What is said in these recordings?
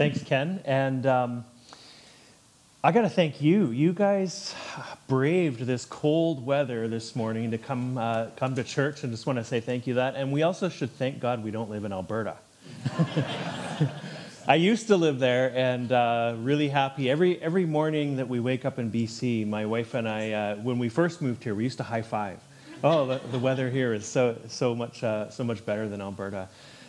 Thanks, Ken. And um, I got to thank you. You guys braved this cold weather this morning to come uh, come to church, and just want to say thank you that. And we also should thank God we don't live in Alberta. I used to live there, and uh, really happy every every morning that we wake up in BC. My wife and I, uh, when we first moved here, we used to high five. Oh, the, the weather here is so so much uh, so much better than Alberta.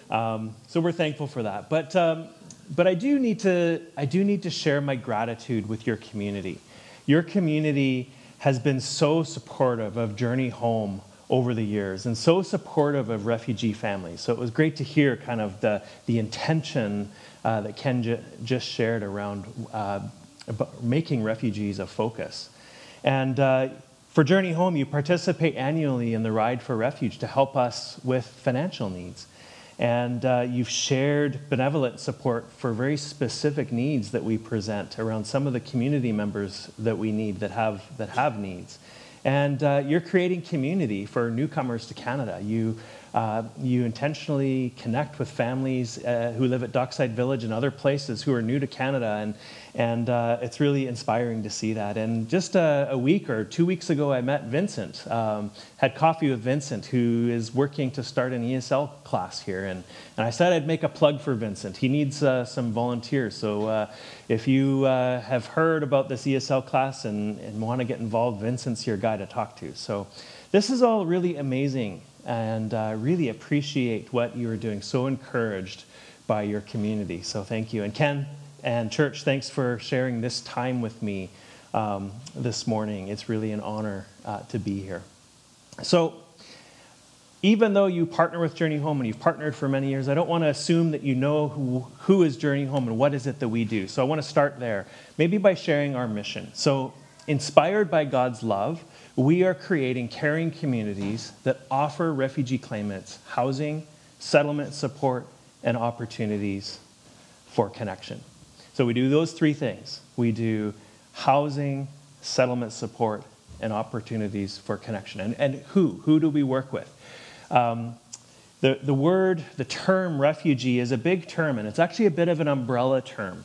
Um, so we're thankful for that. But um, but I do need to I do need to share my gratitude with your community. Your community has been so supportive of Journey Home over the years and so supportive of refugee families. So it was great to hear kind of the, the intention uh, that Ken j- just shared around uh, making refugees a focus. And uh, for Journey Home, you participate annually in the Ride for Refuge to help us with financial needs. And uh, you've shared benevolent support for very specific needs that we present around some of the community members that we need that have, that have needs. And uh, you're creating community for newcomers to Canada. You uh, you intentionally connect with families uh, who live at Dockside Village and other places who are new to Canada, and, and uh, it's really inspiring to see that. And just a, a week or two weeks ago, I met Vincent, um, had coffee with Vincent, who is working to start an ESL class here. And, and I said I'd make a plug for Vincent. He needs uh, some volunteers. So uh, if you have heard about this ESL class and, and want to get involved, Vincent's your guy to talk to. So this is all really amazing and uh, really appreciate what you are doing. So encouraged by your community. So thank you. And Ken and church, thanks for sharing this time with me um, this morning. It's really an honor uh, to be here. So, even though you partner with Journey Home and you've partnered for many years, I don't want to assume that you know who, who is Journey Home and what is it that we do. So I want to start there, maybe by sharing our mission. So, inspired by God's love, we are creating caring communities that offer refugee claimants housing, settlement support, and opportunities for connection. So we do those three things. We do housing, settlement support, and opportunities for connection. And, and who? Who do we work with? Um, the, the word, the term refugee is a big term, and it's actually a bit of an umbrella term.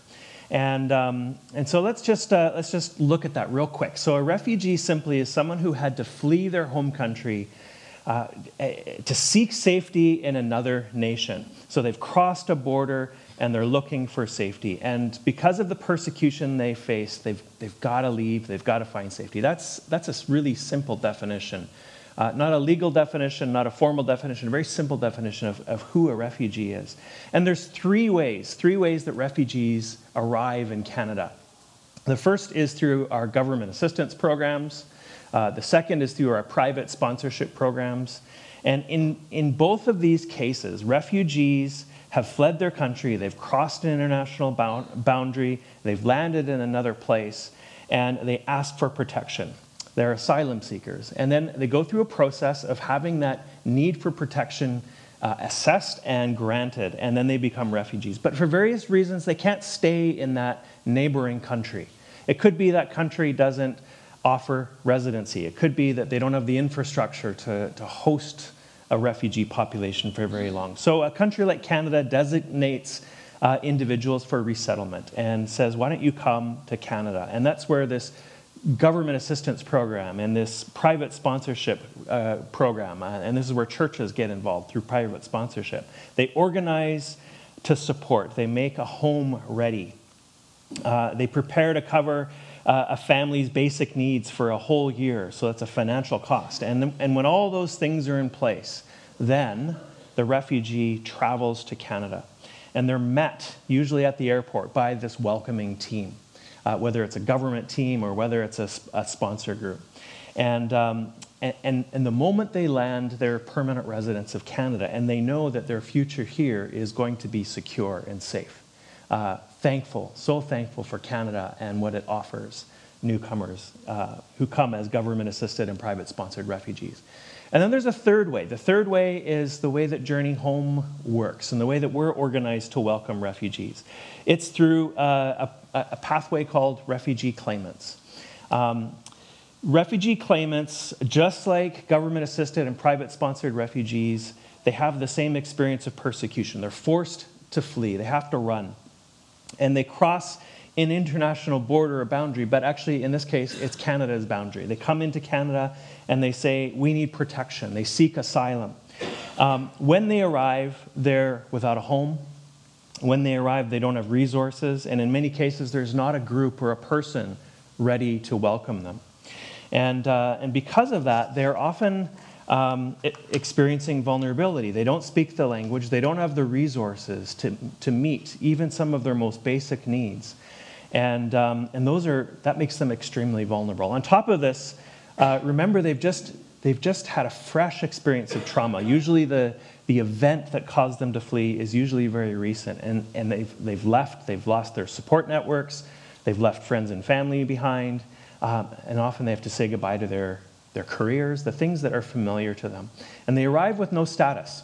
And, um, and so let's just, uh, let's just look at that real quick. So, a refugee simply is someone who had to flee their home country uh, to seek safety in another nation. So, they've crossed a border and they're looking for safety. And because of the persecution they face, they've, they've got to leave, they've got to find safety. That's, that's a really simple definition uh, not a legal definition, not a formal definition, a very simple definition of, of who a refugee is. And there's three ways, three ways that refugees arrive in Canada. The first is through our government assistance programs. Uh, the second is through our private sponsorship programs. And in, in both of these cases, refugees have fled their country, they've crossed an international bound, boundary, they've landed in another place, and they ask for protection. They're asylum seekers. And then they go through a process of having that need for protection uh, assessed and granted, and then they become refugees. But for various reasons, they can't stay in that neighboring country. It could be that country doesn't offer residency, it could be that they don't have the infrastructure to, to host a refugee population for very long. So a country like Canada designates uh, individuals for resettlement and says, why don't you come to Canada? And that's where this government assistance program and this private sponsorship uh, program, uh, and this is where churches get involved through private sponsorship. They organize to support, they make a home ready, uh, they prepare to cover uh, a family's basic needs for a whole year, so that's a financial cost. And, and when all those things are in place, then the refugee travels to Canada. And they're met, usually at the airport, by this welcoming team uh, whether it's a government team or whether it's a, a sponsor group. And, um, and, and, the moment they land, they're permanent residents of Canada, and they know that their future here is going to be secure and safe. Uh, thankful, so thankful for Canada and what it offers newcomers uh, who come as government assisted and private sponsored refugees. And then there's a third way. The third way is the way that Journey Home works and the way that we're organized to welcome refugees. It's through uh, a, a, pathway called refugee claimants. Um, refugee claimants, just like government assisted and private sponsored refugees, they have the same experience of persecution. They're forced to flee, they have to run. And they cross an international border or boundary, but actually, in this case, it's Canada's boundary. They come into Canada and they say, We need protection. They seek asylum. Um, when they arrive, they're without a home. When they arrive, they don't have resources. And in many cases, there's not a group or a person ready to welcome them. And, uh, and because of that, they're often um, experiencing vulnerability. They don't speak the language, they don't have the resources to, to meet even some of their most basic needs. And, um, and those are, that makes them extremely vulnerable. On top of this, uh, remember they've just, they've just had a fresh experience of trauma. Usually the, the event that caused them to flee is usually very recent. And, and they've, they've left, they've lost their support networks, they've left friends and family behind, um, and often they have to say goodbye to their, their careers, the things that are familiar to them. And they arrive with no status.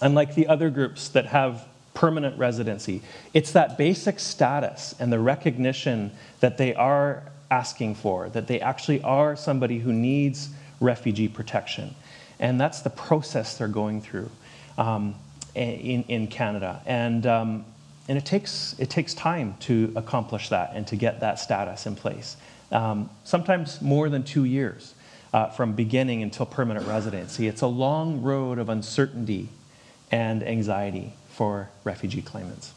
Unlike the other groups that have permanent residency. It's that basic status and the recognition that they are asking for, that they actually are somebody who needs refugee protection. And that's the process they're going through um, in, in Canada. And, um, and it, takes, it takes time to accomplish that and to get that status in place. Um, sometimes more than two years uh, from beginning until permanent residency. It's a long road of uncertainty and anxiety for refugee claimants.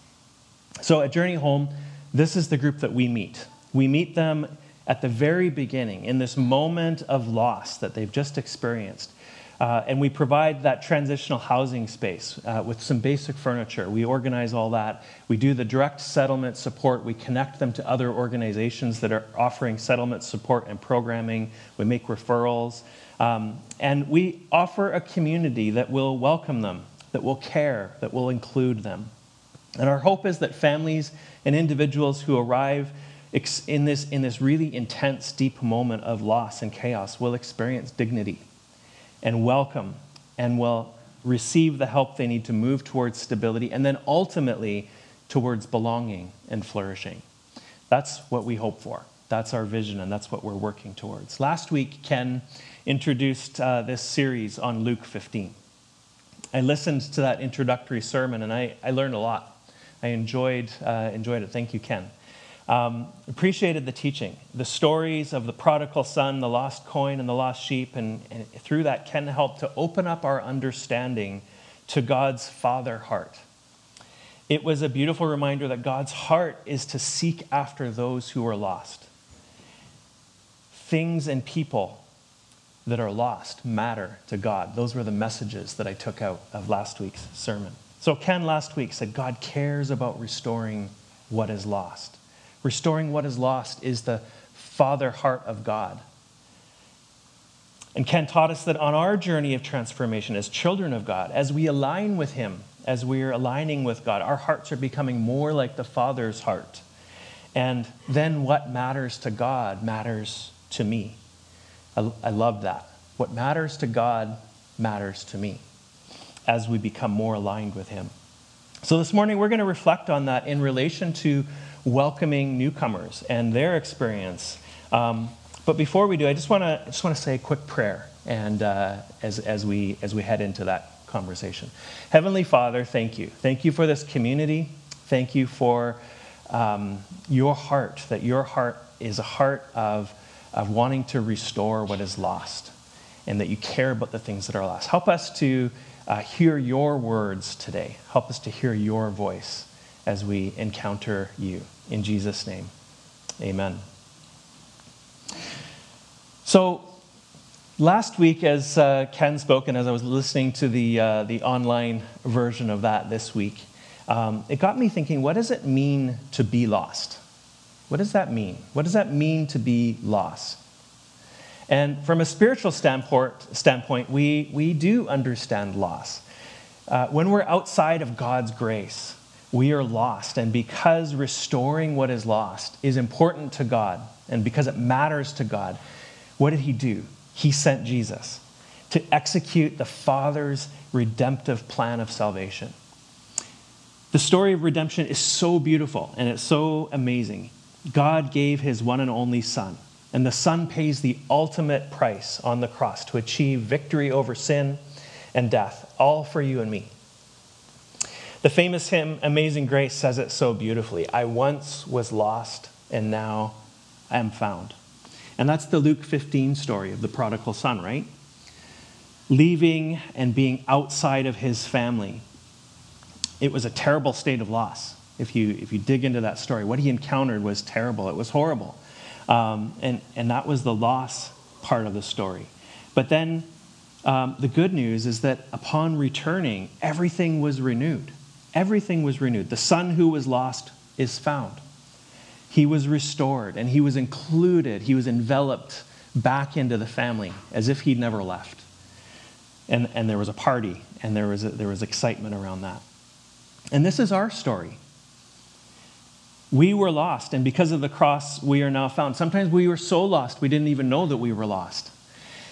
So at Journey Home, this is the group that we meet. We meet them at the very beginning, in this moment of loss that they've just experienced. Uh, and we provide that transitional housing space uh, with some basic furniture. We organize all that. We do the direct settlement support. We connect them to other organizations that are offering settlement support and programming. We make referrals. Um, and we offer a community that will welcome them that will care, that will include them. And our hope is that families and individuals who arrive in this, in this really intense, deep moment of loss and chaos will experience dignity and welcome and will receive the help they need to move towards stability and then ultimately towards belonging and flourishing. That's what we hope for. That's our vision, and that's what we're working towards. Last week, Ken introduced uh, this series on Luke 15. I listened to that introductory sermon and I, I learned a lot. I enjoyed, uh, enjoyed it. Thank you, Ken. Um, appreciated the teaching, the stories of the prodigal son, the lost coin, and the lost sheep. And, and through that, Ken helped to open up our understanding to God's father heart. It was a beautiful reminder that God's heart is to seek after those who are lost. Things and people that are lost matter to God. Those were the messages that I took out of last week's sermon. So, Ken last week said God cares about restoring what is lost. Restoring what is lost is the father heart of God. And Ken taught us that on our journey of transformation as children of God, as we align with Him, as we're aligning with God, our hearts are becoming more like the Father's heart. And then what matters to God matters to me. I, I love that. What matters to God matters to me as we become more aligned with Him. So, this morning we're going to reflect on that in relation to welcoming newcomers and their experience. Um, but before we do, I just want to just want to say a quick prayer, and uh, as as we as we head into that conversation, Heavenly Father, thank you, thank you for this community, thank you for um, your heart. That your heart is a heart of of wanting to restore what is lost and that you care about the things that are lost. Help us to uh, hear your words today. Help us to hear your voice as we encounter you. In Jesus' name, amen. So, last week, as uh, Ken spoke, and as I was listening to the, uh, the online version of that this week, um, it got me thinking what does it mean to be lost? What does that mean? What does that mean to be lost? And from a spiritual standpoint, we, we do understand loss. Uh, when we're outside of God's grace, we are lost. And because restoring what is lost is important to God, and because it matters to God, what did He do? He sent Jesus to execute the Father's redemptive plan of salvation. The story of redemption is so beautiful and it's so amazing. God gave his one and only Son, and the Son pays the ultimate price on the cross to achieve victory over sin and death, all for you and me. The famous hymn, Amazing Grace, says it so beautifully I once was lost, and now I am found. And that's the Luke 15 story of the prodigal son, right? Leaving and being outside of his family. It was a terrible state of loss. If you, if you dig into that story, what he encountered was terrible. It was horrible. Um, and, and that was the loss part of the story. But then um, the good news is that upon returning, everything was renewed. Everything was renewed. The son who was lost is found. He was restored and he was included, he was enveloped back into the family as if he'd never left. And, and there was a party and there was, a, there was excitement around that. And this is our story. We were lost, and because of the cross, we are now found. Sometimes we were so lost, we didn't even know that we were lost.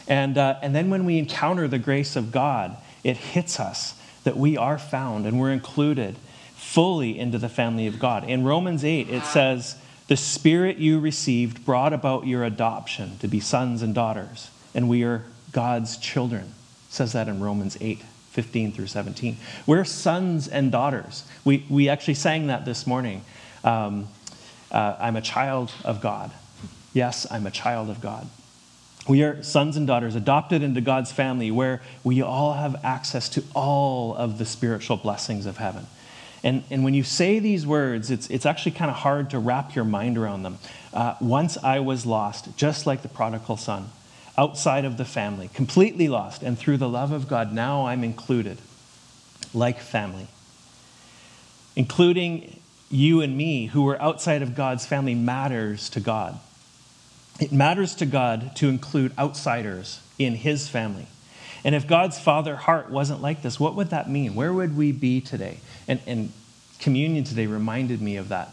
And, uh, and then when we encounter the grace of God, it hits us that we are found and we're included fully into the family of God. In Romans 8, it says, The Spirit you received brought about your adoption to be sons and daughters, and we are God's children. It says that in Romans 8. 15 through 17. We're sons and daughters. We, we actually sang that this morning. Um, uh, I'm a child of God. Yes, I'm a child of God. We are sons and daughters adopted into God's family where we all have access to all of the spiritual blessings of heaven. And, and when you say these words, it's, it's actually kind of hard to wrap your mind around them. Uh, once I was lost, just like the prodigal son, outside of the family, completely lost, and through the love of God, now I'm included, like family. Including you and me, who are outside of God's family, matters to God. It matters to God to include outsiders in his family. And if God's father heart wasn't like this, what would that mean? Where would we be today? And, and communion today reminded me of that.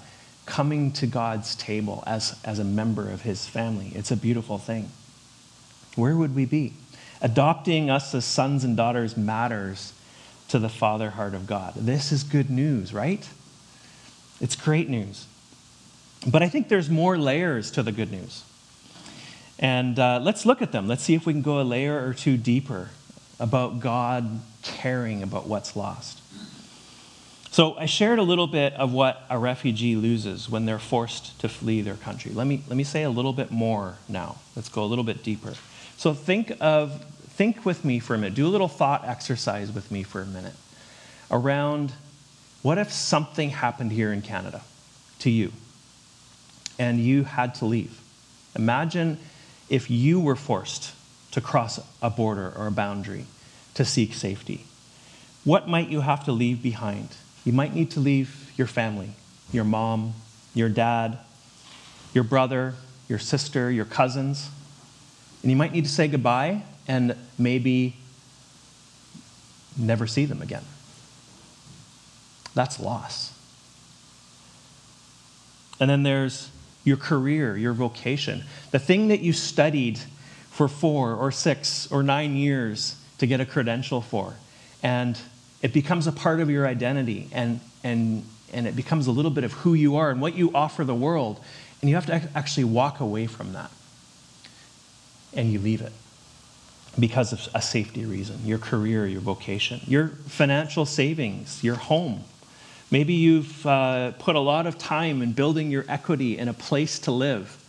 Coming to God's table as, as a member of his family. It's a beautiful thing. Where would we be? Adopting us as sons and daughters matters to the father heart of God. This is good news, right? It's great news. But I think there's more layers to the good news. And uh, let's look at them. Let's see if we can go a layer or two deeper about God caring about what's lost. So I shared a little bit of what a refugee loses when they're forced to flee their country. Let me, let me say a little bit more now. Let's go a little bit deeper. So think of think with me for a minute. Do a little thought exercise with me for a minute around what if something happened here in Canada to you and you had to leave? Imagine if you were forced to cross a border or a boundary to seek safety? What might you have to leave behind? You might need to leave your family, your mom, your dad, your brother, your sister, your cousins. And you might need to say goodbye and maybe never see them again. That's loss. And then there's your career, your vocation, the thing that you studied for four or six or nine years to get a credential for. And it becomes a part of your identity and, and, and it becomes a little bit of who you are and what you offer the world. And you have to actually walk away from that. And you leave it because of a safety reason your career, your vocation, your financial savings, your home Maybe you've uh, put a lot of time in building your equity in a place to live.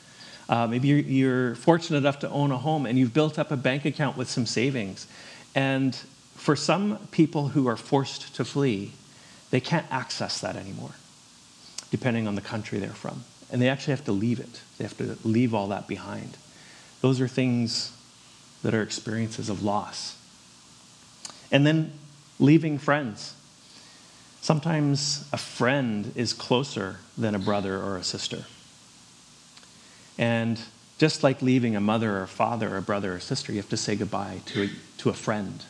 Uh, maybe you're, you're, fortunate enough to own a home and you've built up a bank account with some savings. And for some people who are forced to flee, they can't access that anymore, depending on the country they're from. And they actually have to leave it, they have to leave all that behind. Those are things that are experiences of loss. And then leaving friends. Sometimes a friend is closer than a brother or a sister. And just like leaving a mother or father or a brother or sister, you have to say goodbye to a, to a friend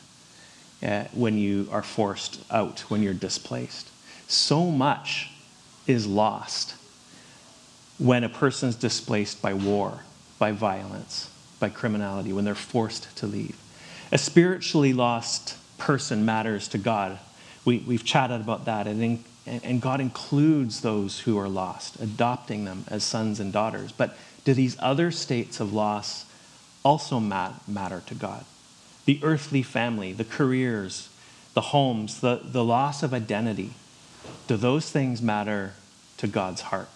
uh, when you are forced out, when you're displaced. So much is lost when a person is displaced by war, by violence, by criminality, when they're forced to leave. A spiritually lost person matters to God we, we've chatted about that. And, and God includes those who are lost, adopting them as sons and daughters. But do these other states of loss also matter to God? The earthly family, the careers, the homes, the, the loss of identity, Do those things matter to God's heart?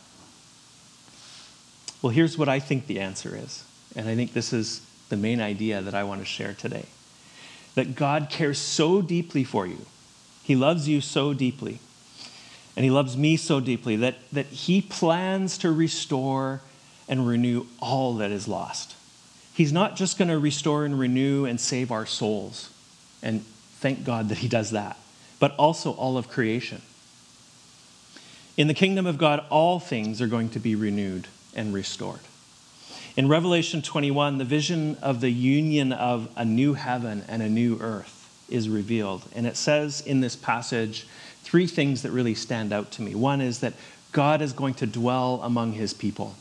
Well, here's what I think the answer is. And I think this is the main idea that I want to share today that God cares so deeply for you. He loves you so deeply. And He loves me so deeply that, that He plans to restore and renew all that is lost. He's not just going to restore and renew and save our souls. And thank God that He does that, but also all of creation. In the kingdom of God, all things are going to be renewed and restored. In Revelation 21, the vision of the union of a new heaven and a new earth is revealed. And it says in this passage three things that really stand out to me. One is that God is going to dwell among his people.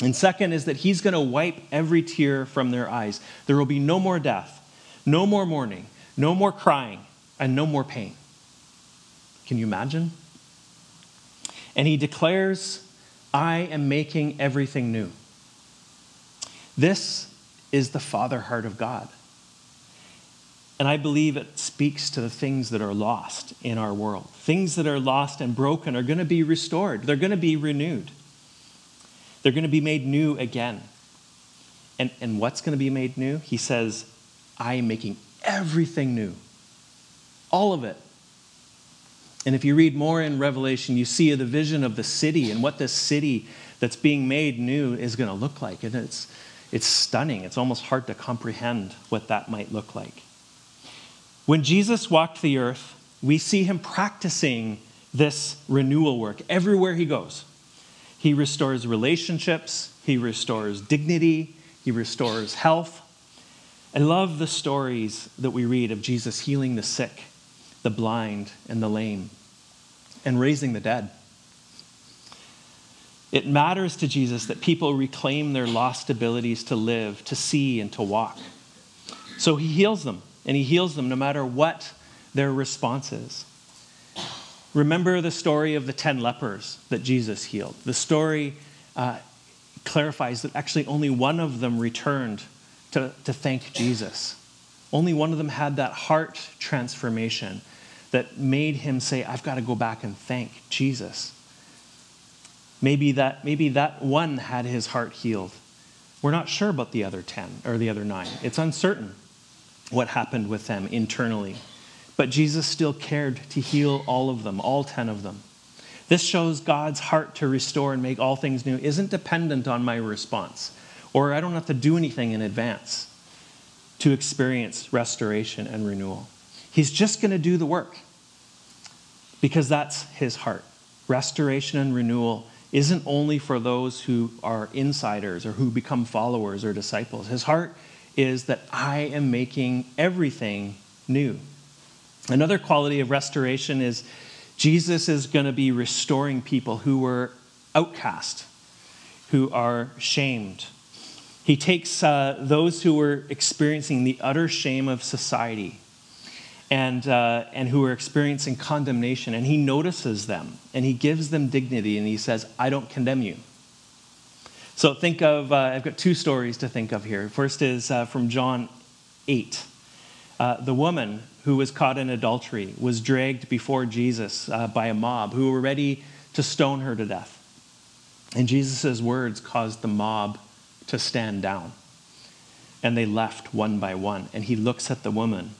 And second is that he's going to wipe every tear from their eyes. There will be no more death, no more mourning, no more crying, and no more pain. Can you imagine? And he declares, I am making everything new. This is the father heart of God. And I believe it speaks to the things that are lost in our world. Things that are lost and broken are going to be restored, they're going to be renewed, they're going to be made new again. And, and what's going to be made new? He says, I am making everything new. All of it. And if you read more in Revelation, you see the vision of the city and what this city that's being made new is going to look like. And it's, it's stunning. It's almost hard to comprehend what that might look like. When Jesus walked the earth, we see him practicing this renewal work everywhere he goes. He restores relationships, he restores dignity, he restores health. I love the stories that we read of Jesus healing the sick, the blind, and the lame, and raising the dead. It matters to Jesus that people reclaim their lost abilities to live, to see, and to walk. So he heals them, and he heals them no matter what their response is. Remember the story of the 10 lepers that Jesus healed. The story uh, clarifies that actually only one of them returned to, to thank Jesus. Only one of them had that heart transformation that made him say, I've got to go back and thank Jesus. Maybe that, maybe that one had his heart healed. We're not sure about the other 10 or the other nine. It's uncertain what happened with them internally. But Jesus still cared to heal all of them, all 10 of them. This shows God's heart to restore and make all things new isn't dependent on my response, or I don't have to do anything in advance to experience restoration and renewal. He's just going to do the work because that's his heart. Restoration and renewal isn't only for those who are insiders or who become followers or disciples. His heart is that I am making everything new. Another quality of restoration is Jesus is going to be restoring people who were outcast, who are shamed. He takes uh, those who were experiencing the utter shame of society and, uh, and who are experiencing condemnation. And he notices them and he gives them dignity and he says, I don't condemn you. So think of, uh, I've got two stories to think of here. First is uh, from John 8. Uh, the woman who was caught in adultery was dragged before Jesus uh, by a mob who were ready to stone her to death. And Jesus' words caused the mob to stand down. And they left one by one. And he looks at the woman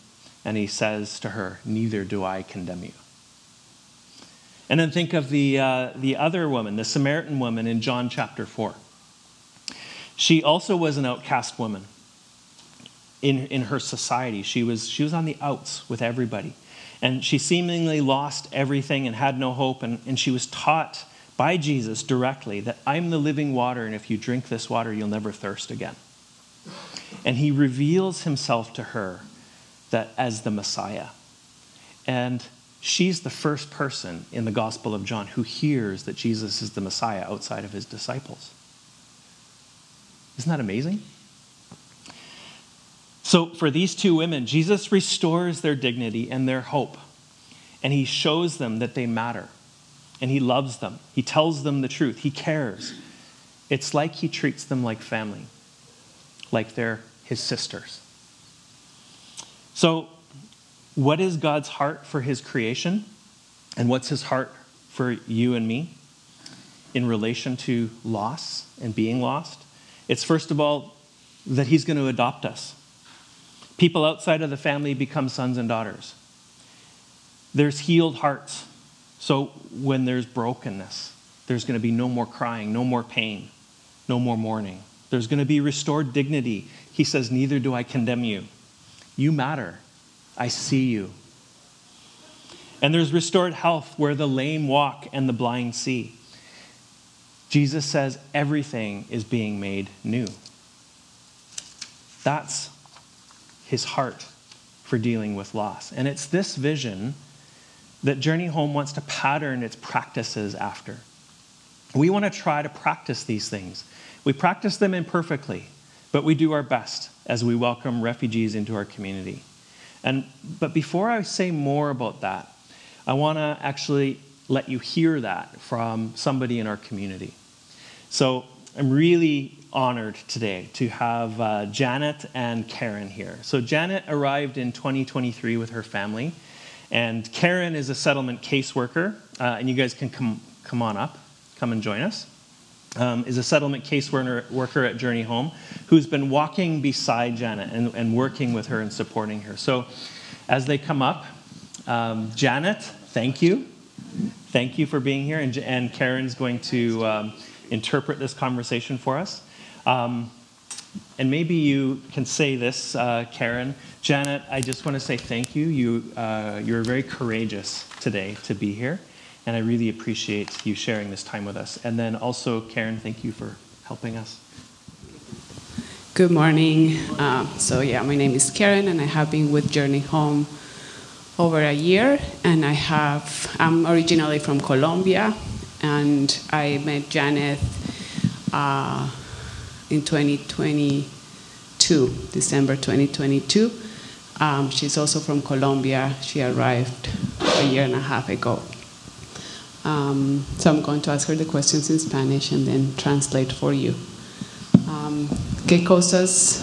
and he says to her, Neither do I condemn you. And then think of the, uh, the other woman, the Samaritan woman in John chapter 4. She also was an outcast woman in, in her society. She was, she was on the outs with everybody. And she seemingly lost everything and had no hope. And, and she was taught by Jesus directly that I'm the living water, and if you drink this water, you'll never thirst again. And he reveals himself to her that as the Messiah. And she's the first person in the Gospel of John who hears that Jesus is the Messiah outside of his disciples. Isn't that amazing? So, for these two women, Jesus restores their dignity and their hope, and he shows them that they matter, and he loves them. He tells them the truth, he cares. It's like he treats them like family, like they're his sisters. So, what is God's heart for his creation? And what's his heart for you and me in relation to loss and being lost. It's first of all that He's going to adopt us. People outside of the family become sons and daughters. There's healed hearts. So when there's brokenness, there's going to be no more crying, no more pain, no more mourning. There's going to be restored dignity. He says, Neither do I condemn you. You matter. I see you. And there's restored health where the lame walk and the blind see. Jesus says everything is being made new. That's his heart for dealing with loss. And it's this vision that Journey Home wants to pattern its practices after. We want to try to practice these things. We practice them imperfectly, but we do our best as we welcome refugees into our community. And, but before I say more about that, I want to actually let you hear that from somebody in our community. So I'm really honored today to have uh, Janet and Karen here. So Janet arrived in 2023 with her family, and Karen is a settlement caseworker, uh, and you guys can come, come on up, come and join us. Um, is a settlement caseworker at Journey Home who's been walking beside Janet and, and working with her and supporting her. So as they come up, um, Janet, thank you. Thank you for being here. And, and Karen's going to um, interpret this conversation for us. Um, and maybe you can say this, uh, Karen. Janet, I just want to say thank you. You, uh, you're very courageous today to be here, and I really appreciate you sharing this time with us. And then also, Karen, thank you for helping us. Good morning. Uh, so, yeah, my name is Karen, and I have been with Journey Home over a year. And I have, I'm originally from Colombia, and I met Janet uh, in 2022, December 2022. Um, she's also from Colombia. She arrived a year and a half ago. Um, so I'm going to ask her the questions in Spanish and then translate for you. Um, ¿Qué cosas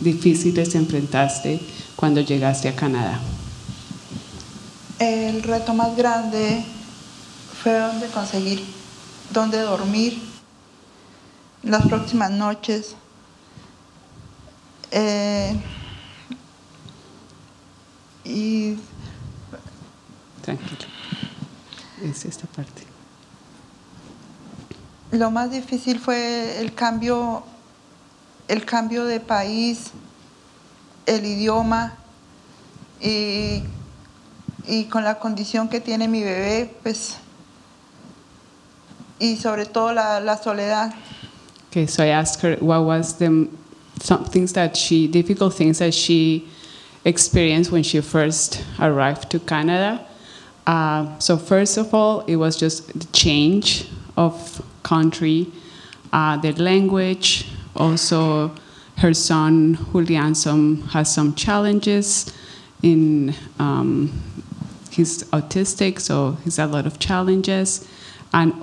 difíciles enfrentaste cuando llegaste a Canadá? El reto más grande fue donde conseguir dónde dormir las próximas noches. Eh, y Tranquilo. Es esta parte. lo más difícil fue el cambio, el cambio de país, el idioma y, y con la condición que tiene mi bebé, pues, y sobre todo la, la soledad. Okay, so I asked her what was the some things that she difficult things that she experienced when she first arrived to Canada. Uh, so first of all, it was just the change of country, uh, the language. Also, her son Julian some has some challenges in. Um, he's autistic, so he's a lot of challenges, and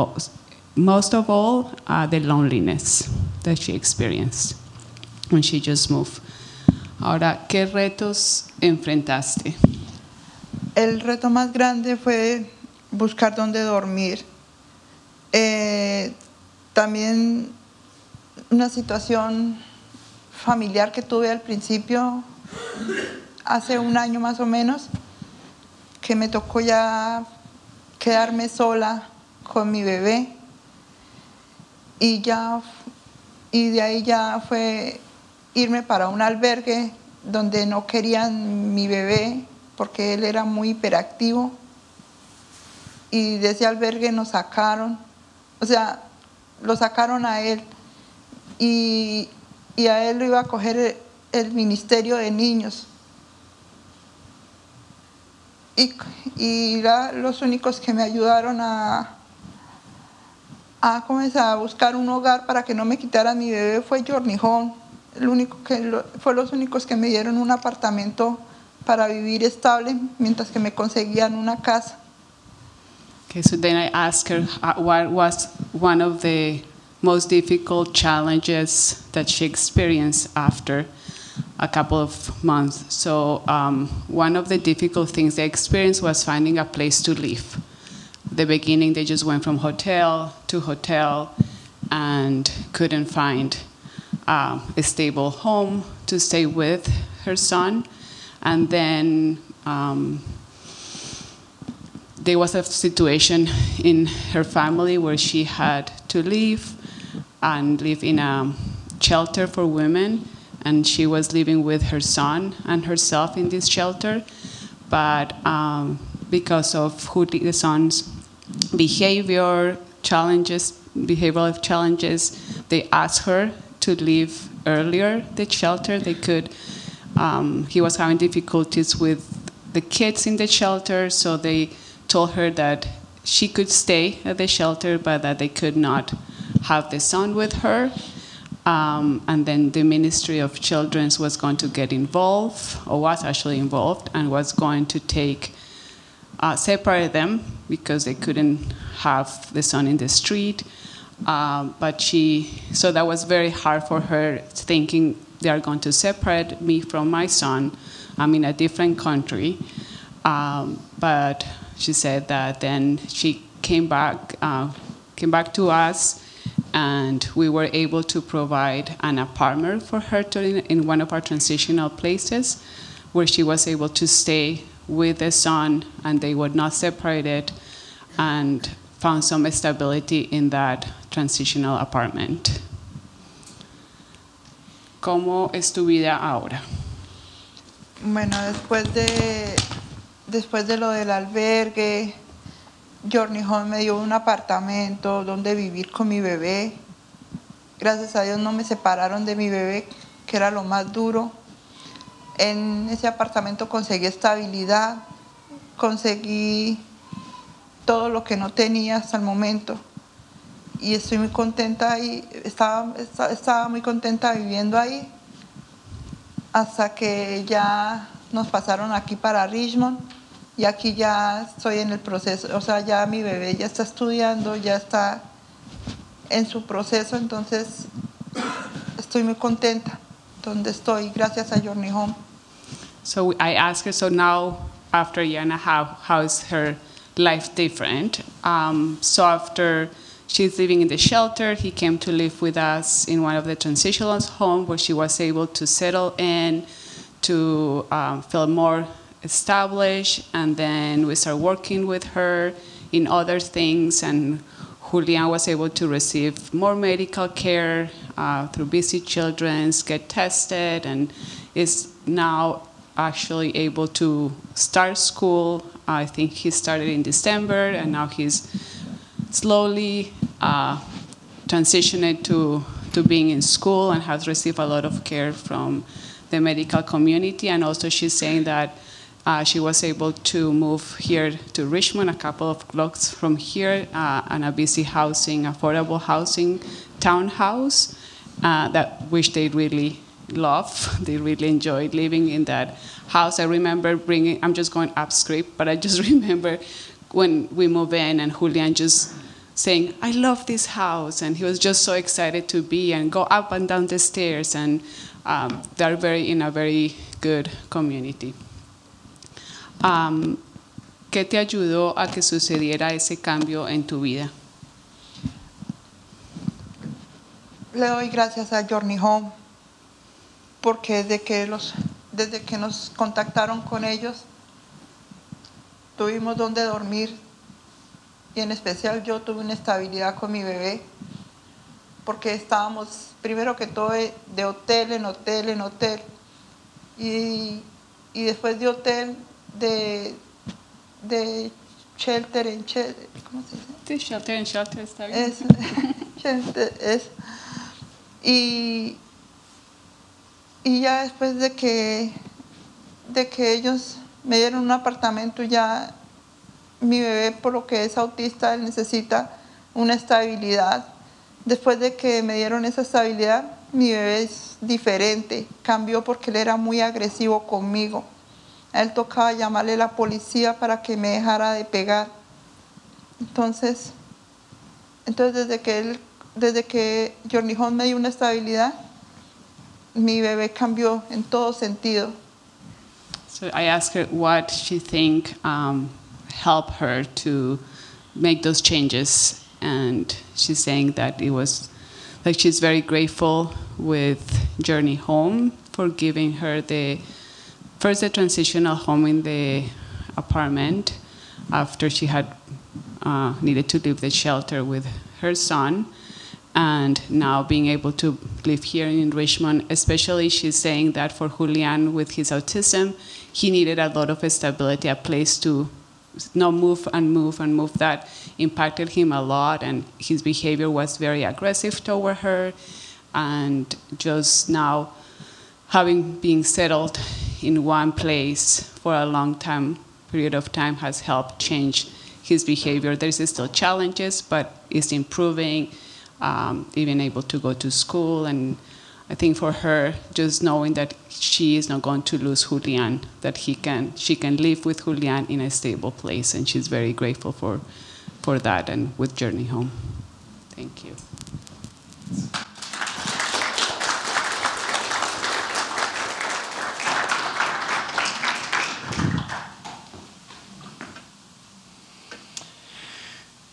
most of all, uh, the loneliness that she experienced when she just moved. Ahora, ¿qué retos enfrentaste? El reto más grande fue buscar dónde dormir. Eh, también una situación familiar que tuve al principio, hace un año más o menos, que me tocó ya quedarme sola con mi bebé. Y ya, y de ahí ya fue irme para un albergue donde no querían mi bebé porque él era muy hiperactivo. Y de ese albergue nos sacaron, o sea, lo sacaron a él y, y a él lo iba a coger el, Ministerio de Niños. Y, y los únicos que me ayudaron a, a comenzar a buscar un hogar para que no me quitaran mi bebé fue Journey Home. El único que lo- fue los únicos que me dieron un apartamento para vivir estable mientras que me conseguían una casa. Okay, so then I asked her uh, what was one of the most difficult challenges that she experienced after a couple of months. So um, one of the difficult things they experienced was finding a place to live. the beginning, they just went from hotel to hotel and couldn't find uh, a stable home to stay with her son. And then um, there was a situation in her family where she had to leave and live in a shelter for women, and she was living with her son and herself in this shelter. But um, because of who the son's behavior challenges, behavioral challenges, they asked her to leave earlier the shelter. They could. Um, he was having difficulties with the kids in the shelter, so they told her that she could stay at the shelter, but that they could not have the son with her. Um, and then the Ministry of Children's was going to get involved, or was actually involved, and was going to take uh, separate them because they couldn't have the son in the street. Um, but she, so that was very hard for her, thinking they are going to separate me from my son. I'm in a different country. Um, but she said that then she came back, uh, came back to us, and we were able to provide an apartment for her to, in, in one of our transitional places, where she was able to stay with the son, and they were not separated, and found some stability in that transitional apartment. ¿Cómo es tu vida ahora? Bueno, después de, después de lo del albergue, Journey Home me dio un apartamento donde vivir con mi bebé. Gracias a Dios no me separaron de mi bebé, que era lo más duro. En ese apartamento conseguí estabilidad, conseguí todo lo que no tenía hasta momento. Y estoy muy contenta y estaba, esta- estaba muy contenta viviendo ahí hasta que ya nos pasaron aquí para Richmond y aquí ya estoy en el proceso, o sea, ya mi bebé ya está estudiando, ya está en su proceso, entonces estoy muy contenta donde estoy, gracias a Journey Home. So I asked her, so now after a year and a half, how is her life different? Um, so after she's living in the shelter, he came to live with us in one of the transitional homes where she was able to settle in, to um, feel more established, and then we started working with her in other things, and Julian was able to receive more medical care uh, through BC Children's, get tested, and is now actually able to start school. I think he started in December, and now he's slowly uh, transitioned to, to being in school and has received a lot of care from the medical community. And also, she's saying that uh, she was able to move here to Richmond, a couple of blocks from here, uh, and a BC Housing, affordable housing townhouse uh, that which they really love. They really enjoyed living in that house. I remember bringing. I'm just going up script, but I just remember when we moved in and Julian just saying, "I love this house," and he was just so excited to be and go up and down the stairs. And um, they're very in a very good community. Um, ¿Qué te ayudó a que sucediera ese cambio en tu vida? Le doy gracias a Journey Home porque desde que, los, desde que nos contactaron con ellos tuvimos donde dormir y en especial yo tuve una estabilidad con mi bebé porque estábamos primero que todo de de hotel en hotel en hotel y, y después de hotel de, de shelter en shelter, ¿cómo se dice? Sí, shelter and shelter está bien. Es, es- y, y ya después de que, de que ellos me dieron un apartamento, ya mi bebé, por lo que es autista, él necesita una estabilidad. Después de que me dieron esa estabilidad, mi bebé es diferente, cambió porque él era muy agresivo conmigo. A él tocaba llamarle a la policía para que me dejara de pegar. Entonces, entonces desde que él, desde que Journey Home me dio una estabilidad, mi bebé cambió en todo sentido. So I asked her what she think um, helped her to make those changes. And she's saying that it was like she's very grateful with Journey Home for giving her the first the transitional home in the apartment after she had uh, needed to leave the shelter with her son and now being able to live here in Richmond, especially she's saying that for Julian with his autism, he needed a lot of stability, a place to not move and move and move. That impacted him a lot, and his behavior was very aggressive toward her. And just now, having been settled in one place for a long time period of time has helped change his behavior. There's still challenges, but it's improving um, even able to go to school. And I think for her, just knowing that she is not going to lose Julian, that he can, she can live with Julian in a stable place, and she's very grateful for, for that and with Journey Home. Thank you.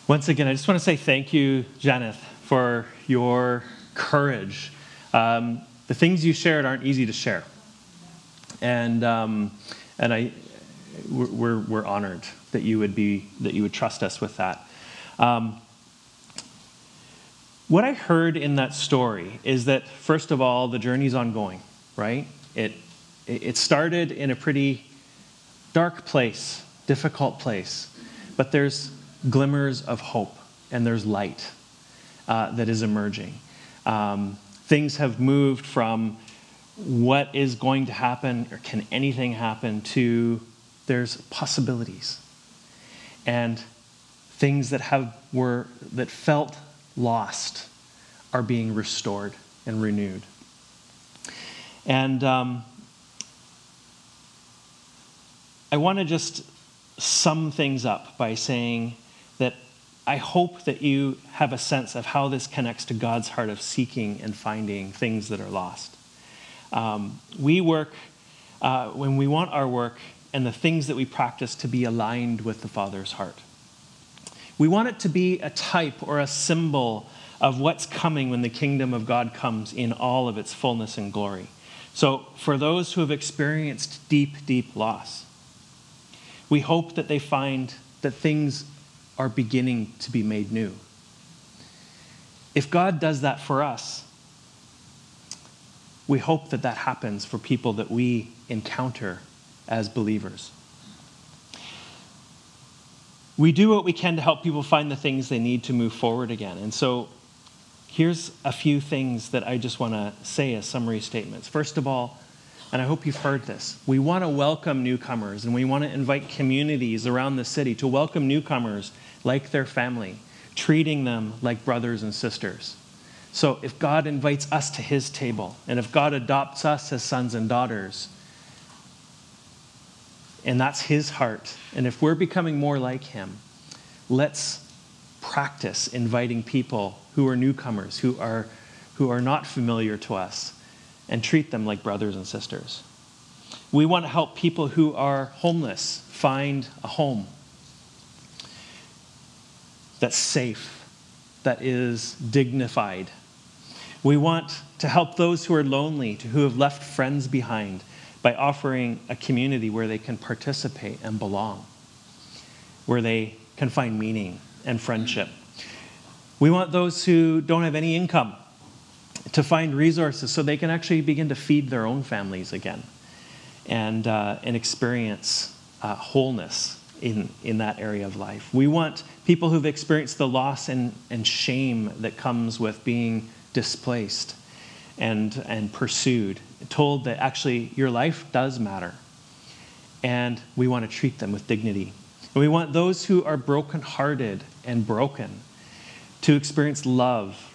Once again, I just want to say thank you, Janeth, for your courage. Um, the things you shared aren't easy to share. And, um, and I, we're, we're honored that you would be, that you would trust us with that. Um, what I heard in that story is that, first of all, the journey's ongoing, right? It, it started in a pretty dark place, difficult place, but there's glimmers of hope and there's light uh, that is emerging. Um, things have moved from what is going to happen or can anything happen to there's possibilities and things that have were that felt lost are being restored and renewed and um, i want to just sum things up by saying I hope that you have a sense of how this connects to God's heart of seeking and finding things that are lost. Um, we work, uh, when we want our work and the things that we practice to be aligned with the Father's heart. We want it to be a type or a symbol of what's coming when the kingdom of God comes in all of its fullness and glory. So, for those who have experienced deep, deep loss, we hope that they find that things are beginning to be made new. If God does that for us, we hope that that happens for people that we encounter as believers. We do what we can to help people find the things they need to move forward again. And so here's a few things that I just want to say as summary statements. First of all, and I hope you've heard this. We want to welcome newcomers, and we want to invite communities around the city to welcome newcomers like their family, treating them like brothers and sisters. So if God invites us to his table, and if God adopts us as sons and daughters, and that's his heart, and if we're becoming more like him, let's practice inviting people who are newcomers, who are, who are not familiar to us, and treat them like brothers and sisters. We want to help people who are homeless find a home that's safe, that is dignified. We want to help those who are lonely, who have left friends behind, by offering a community where they can participate and belong, where they can find meaning and friendship. We want those who don't have any income to find resources so they can actually begin to feed their own families again and, uh, and experience uh, wholeness in, in that area of life. We want people who've experienced the loss and, and shame that comes with being displaced and, and pursued, told that actually your life does matter. And we want to treat them with dignity. And we want those who are brokenhearted and broken to experience love.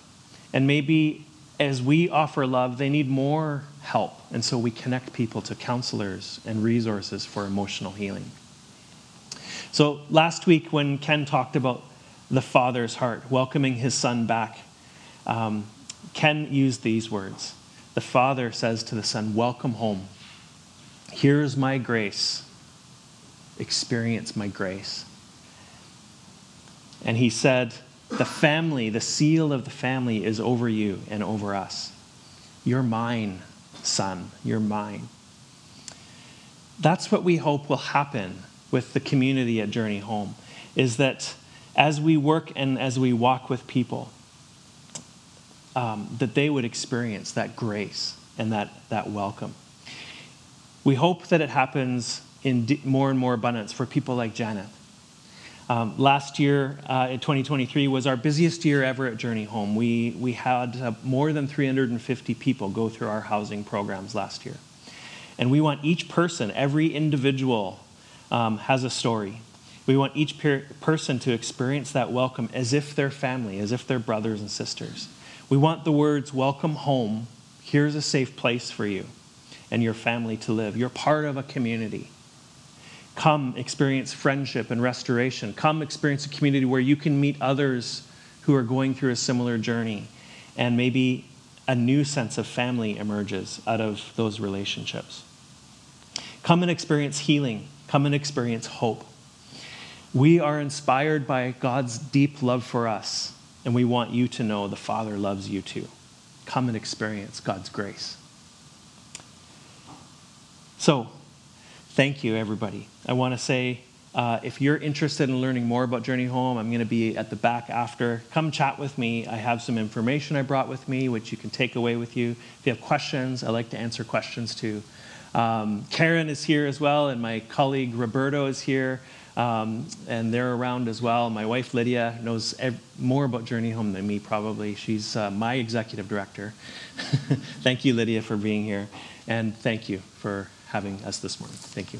And maybe as we offer love, they need more help. And so we connect people to counselors and resources for emotional healing. So last week, when Ken talked about the father's heart, welcoming his son back, um, Ken used these words. The father says to the son, Welcome home. Here's my grace. Experience my grace. And he said, The family, the seal of the family is over you and over us. You're mine, son. You're mine. That's what we hope will happen with the community at Journey Home, is that as we work and as we walk with people, um, that they would experience that grace and that, that welcome. We hope that it happens in d- more and more abundance for people like Janet. Um, last year, uh, in 2023, was our busiest year ever at Journey Home. We, we had uh, more than 350 people go through our housing programs last year. And we want each person, every individual, um, has a story. We want each per- person to experience that welcome as if they're family, as if they're brothers and sisters. We want the words, Welcome home, here's a safe place for you and your family to live. You're part of a community. Come experience friendship and restoration. Come experience a community where you can meet others who are going through a similar journey. And maybe a new sense of family emerges out of those relationships. Come and experience healing. Come and experience hope. We are inspired by God's deep love for us, and we want you to know the Father loves you too. Come and experience God's grace. So, thank you, everybody. I want to say uh, if you're interested in learning more about Journey Home, I'm going to be at the back after. Come chat with me. I have some information I brought with me, which you can take away with you. If you have questions, I like to answer questions too. Um, Karen is here as well, and my colleague Roberto is here, um, and they're around as well. My wife Lydia knows ev- more about Journey Home than me, probably. She's uh, my executive director. thank you, Lydia, for being here, and thank you for having us this morning. Thank you.